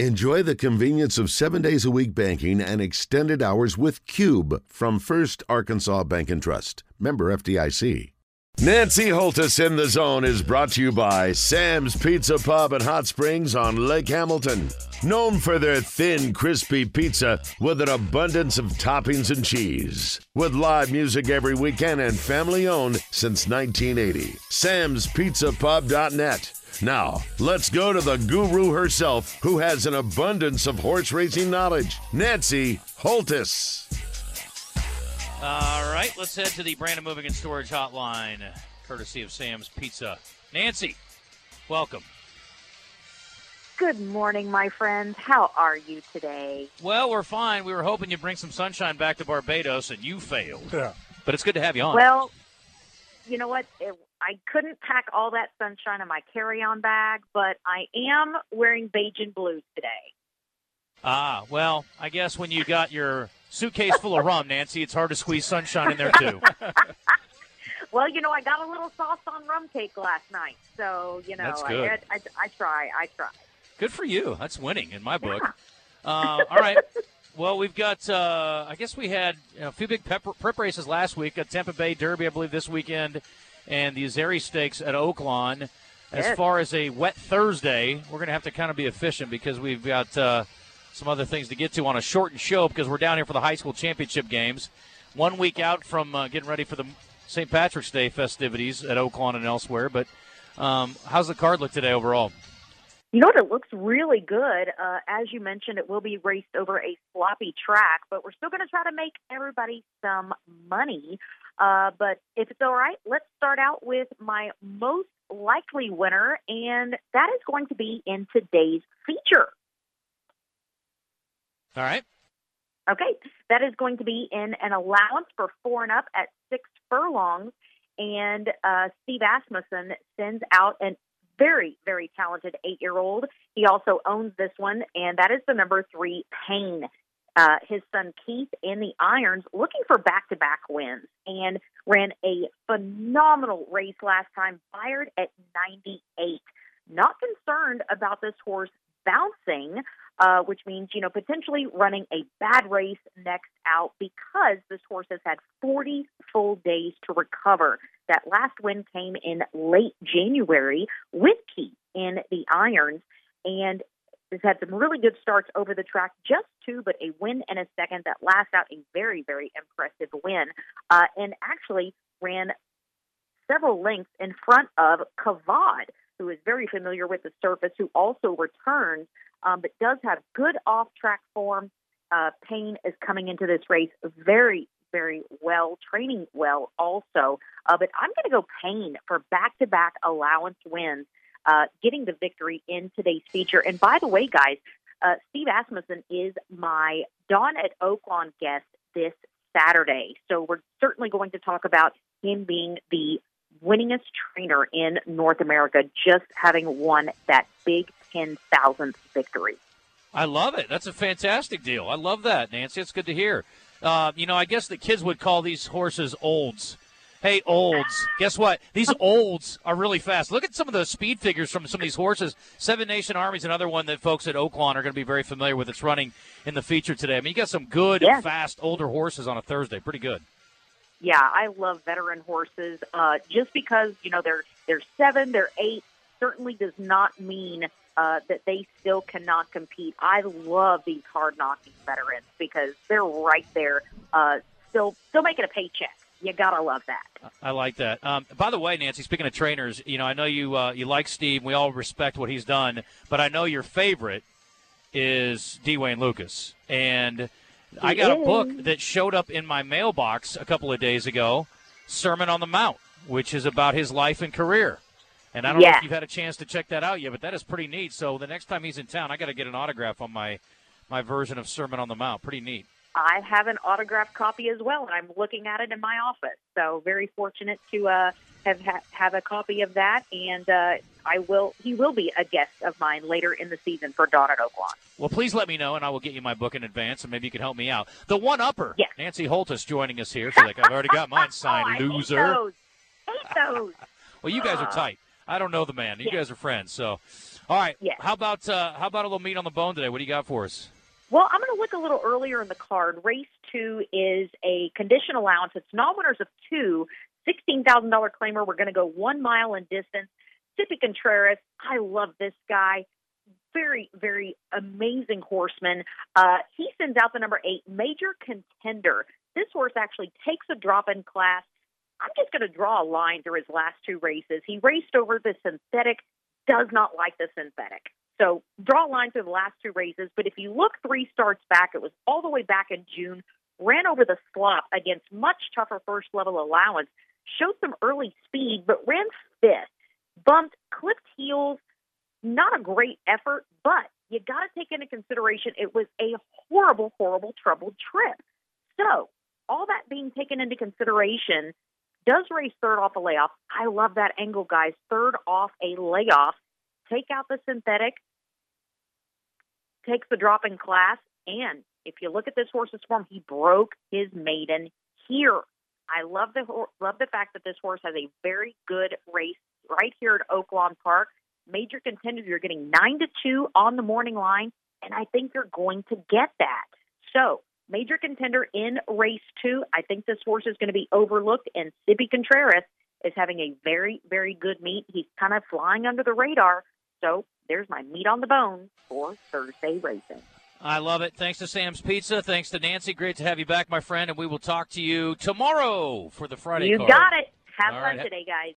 Enjoy the convenience of seven days a week banking and extended hours with Cube from First Arkansas Bank and Trust. Member FDIC. Nancy Holthus in the Zone is brought to you by Sam's Pizza Pub and Hot Springs on Lake Hamilton. Known for their thin, crispy pizza with an abundance of toppings and cheese. With live music every weekend and family owned since 1980. Sam'sPizzaPub.net. Now, let's go to the guru herself, who has an abundance of horse racing knowledge, Nancy Holthus. All right, let's head to the Brandon Moving and Storage Hotline, courtesy of Sam's Pizza. Nancy, welcome. Good morning, my friends. How are you today? Well, we're fine. We were hoping you'd bring some sunshine back to Barbados, and you failed. Yeah. But it's good to have you on. Well, you know what? It, I couldn't pack all that sunshine in my carry-on bag, but I am wearing beige and blue today. ah, well, I guess when you got your suitcase full of rum, Nancy, it's hard to squeeze sunshine in there, too. Well, you know, I got a little sauce on rum cake last night, so you know, I. I, I, I try, I try. Good for you. That's winning in my book. Uh, all right. Well, we've got. Uh, I guess we had a few big pep, prep races last week. A Tampa Bay Derby, I believe, this weekend, and the Azeri Stakes at Oaklawn. As far as a wet Thursday, we're going to have to kind of be efficient because we've got uh, some other things to get to on a shortened show because we're down here for the high school championship games. One week out from uh, getting ready for the St. Patrick's Day festivities at Oaklawn and elsewhere. But um, how's the card look today overall? You know what? It looks really good. Uh, as you mentioned, it will be raced over a sloppy track, but we're still going to try to make everybody some money. Uh, but if it's all right, let's start out with my most likely winner, and that is going to be in today's feature. All right. Okay, that is going to be in an allowance for four and up at six furlongs. And uh, Steve Asmussen sends out an very, very talented eight year old. He also owns this one, and that is the number three, Payne. Uh, his son Keith in the Irons looking for back to back wins and ran a phenomenal race last time, fired at 98. Not concerned about this horse bouncing, uh, which means, you know, potentially running a bad race next out because this horse has had 40 full days to recover. That last win came in late January with Keith in the irons and has had some really good starts over the track, just two, but a win and a second that last out a very, very impressive win. Uh, and actually ran several lengths in front of Kavad, who is very familiar with the surface, who also returns, um, but does have good off track form. Uh, Payne is coming into this race very, very well, training well also. Uh, but I'm going to go Payne for back to back allowance wins, uh, getting the victory in today's feature. And by the way, guys, uh, Steve Asmussen is my Dawn at Oaklawn guest this Saturday. So we're certainly going to talk about him being the winningest trainer in North America, just having won that big 10,000th victory. I love it. That's a fantastic deal. I love that, Nancy. It's good to hear. Uh, you know, I guess the kids would call these horses olds. Hey, olds. Guess what? These olds are really fast. Look at some of the speed figures from some of these horses. Seven Nation Army is another one that folks at Oaklawn are going to be very familiar with. It's running in the feature today. I mean, you got some good, Yeah. fast, older horses on a Thursday. Pretty good. Yeah, I love veteran horses. Uh, just because you know they're they're seven, they're eight, certainly does not mean uh, that they still cannot compete. I love these hard knocking veterans because they're right there, uh, still still making a paycheck. You gotta love that. I like that. Um, by the way, Nancy, speaking of trainers, you know, I know you uh, you like Steve. We all respect what he's done, but I know your favorite is D. Wayne Lucas, and I got a book that showed up in my mailbox a couple of days ago, Sermon on the Mount, which is about his life and career. And I don't know if you've had a chance to check that out yet, but that is pretty neat. So the next time he's in town, I got to get an autograph on my my version of Sermon on the Mount. Pretty neat. I have an autographed copy as well, and I'm looking at it in my office. So very fortunate to uh, have ha- have a copy of that, and uh, I will. He will be a guest of mine later in the season for Dawn at Oaklawn. Well, please let me know, and I will get you my book in advance, and maybe you can help me out. The one upper, Yes. Nancy Holthus, joining us here. She's like, I've already got mine signed, oh, I loser. Hate those. Hate those. Well, you guys are Ah. tight. I don't know the man. You Yeah. guys are friends, so All right. Yes. How about uh, how about a little meat on the bone today? What do you got for us? Well, I'm going to look a little earlier in the card. Race two is a condition allowance. It's non-winners of two. $16,000 claimer. We're going to go one mile in distance. Sippy Contreras. I love this guy. Very, very amazing horseman. Uh, he sends out the number eight, Major Contender. This horse actually takes a drop in class. I'm just going to draw a line through his last two races. He raced over the synthetic, does not like the synthetic. So draw a line through the last two races. But if you look three starts back, it was all the way back in June, ran over the slop against much tougher first level allowance, showed some early speed, but ran fifth, bumped, clipped heels. Not a great effort, but you got to take into consideration it was a horrible, horrible, troubled trip. So, all that being taken into consideration, does race third off a layoff. I love that angle, guys. Third off a layoff. Take out the synthetic, takes the drop in class, and if you look at this horse's form, he broke his maiden here. I love the love the fact that this horse has a very good race right here at Oaklawn Park. Major contender, you're getting nine to two on the morning line, and I think you're going to get that. So, major contender in race two. I think this horse is going to be overlooked, and Sippy Contreras is having a very, very good meet. He's kind of flying under the radar. So, there's my meat on the bone for Thursday racing. I love it. Thanks to Sam's Pizza. Thanks to Nancy. Great to have you back, my friend. And we will talk to you tomorrow for the Friday You card. got it. Have All fun right. today, guys.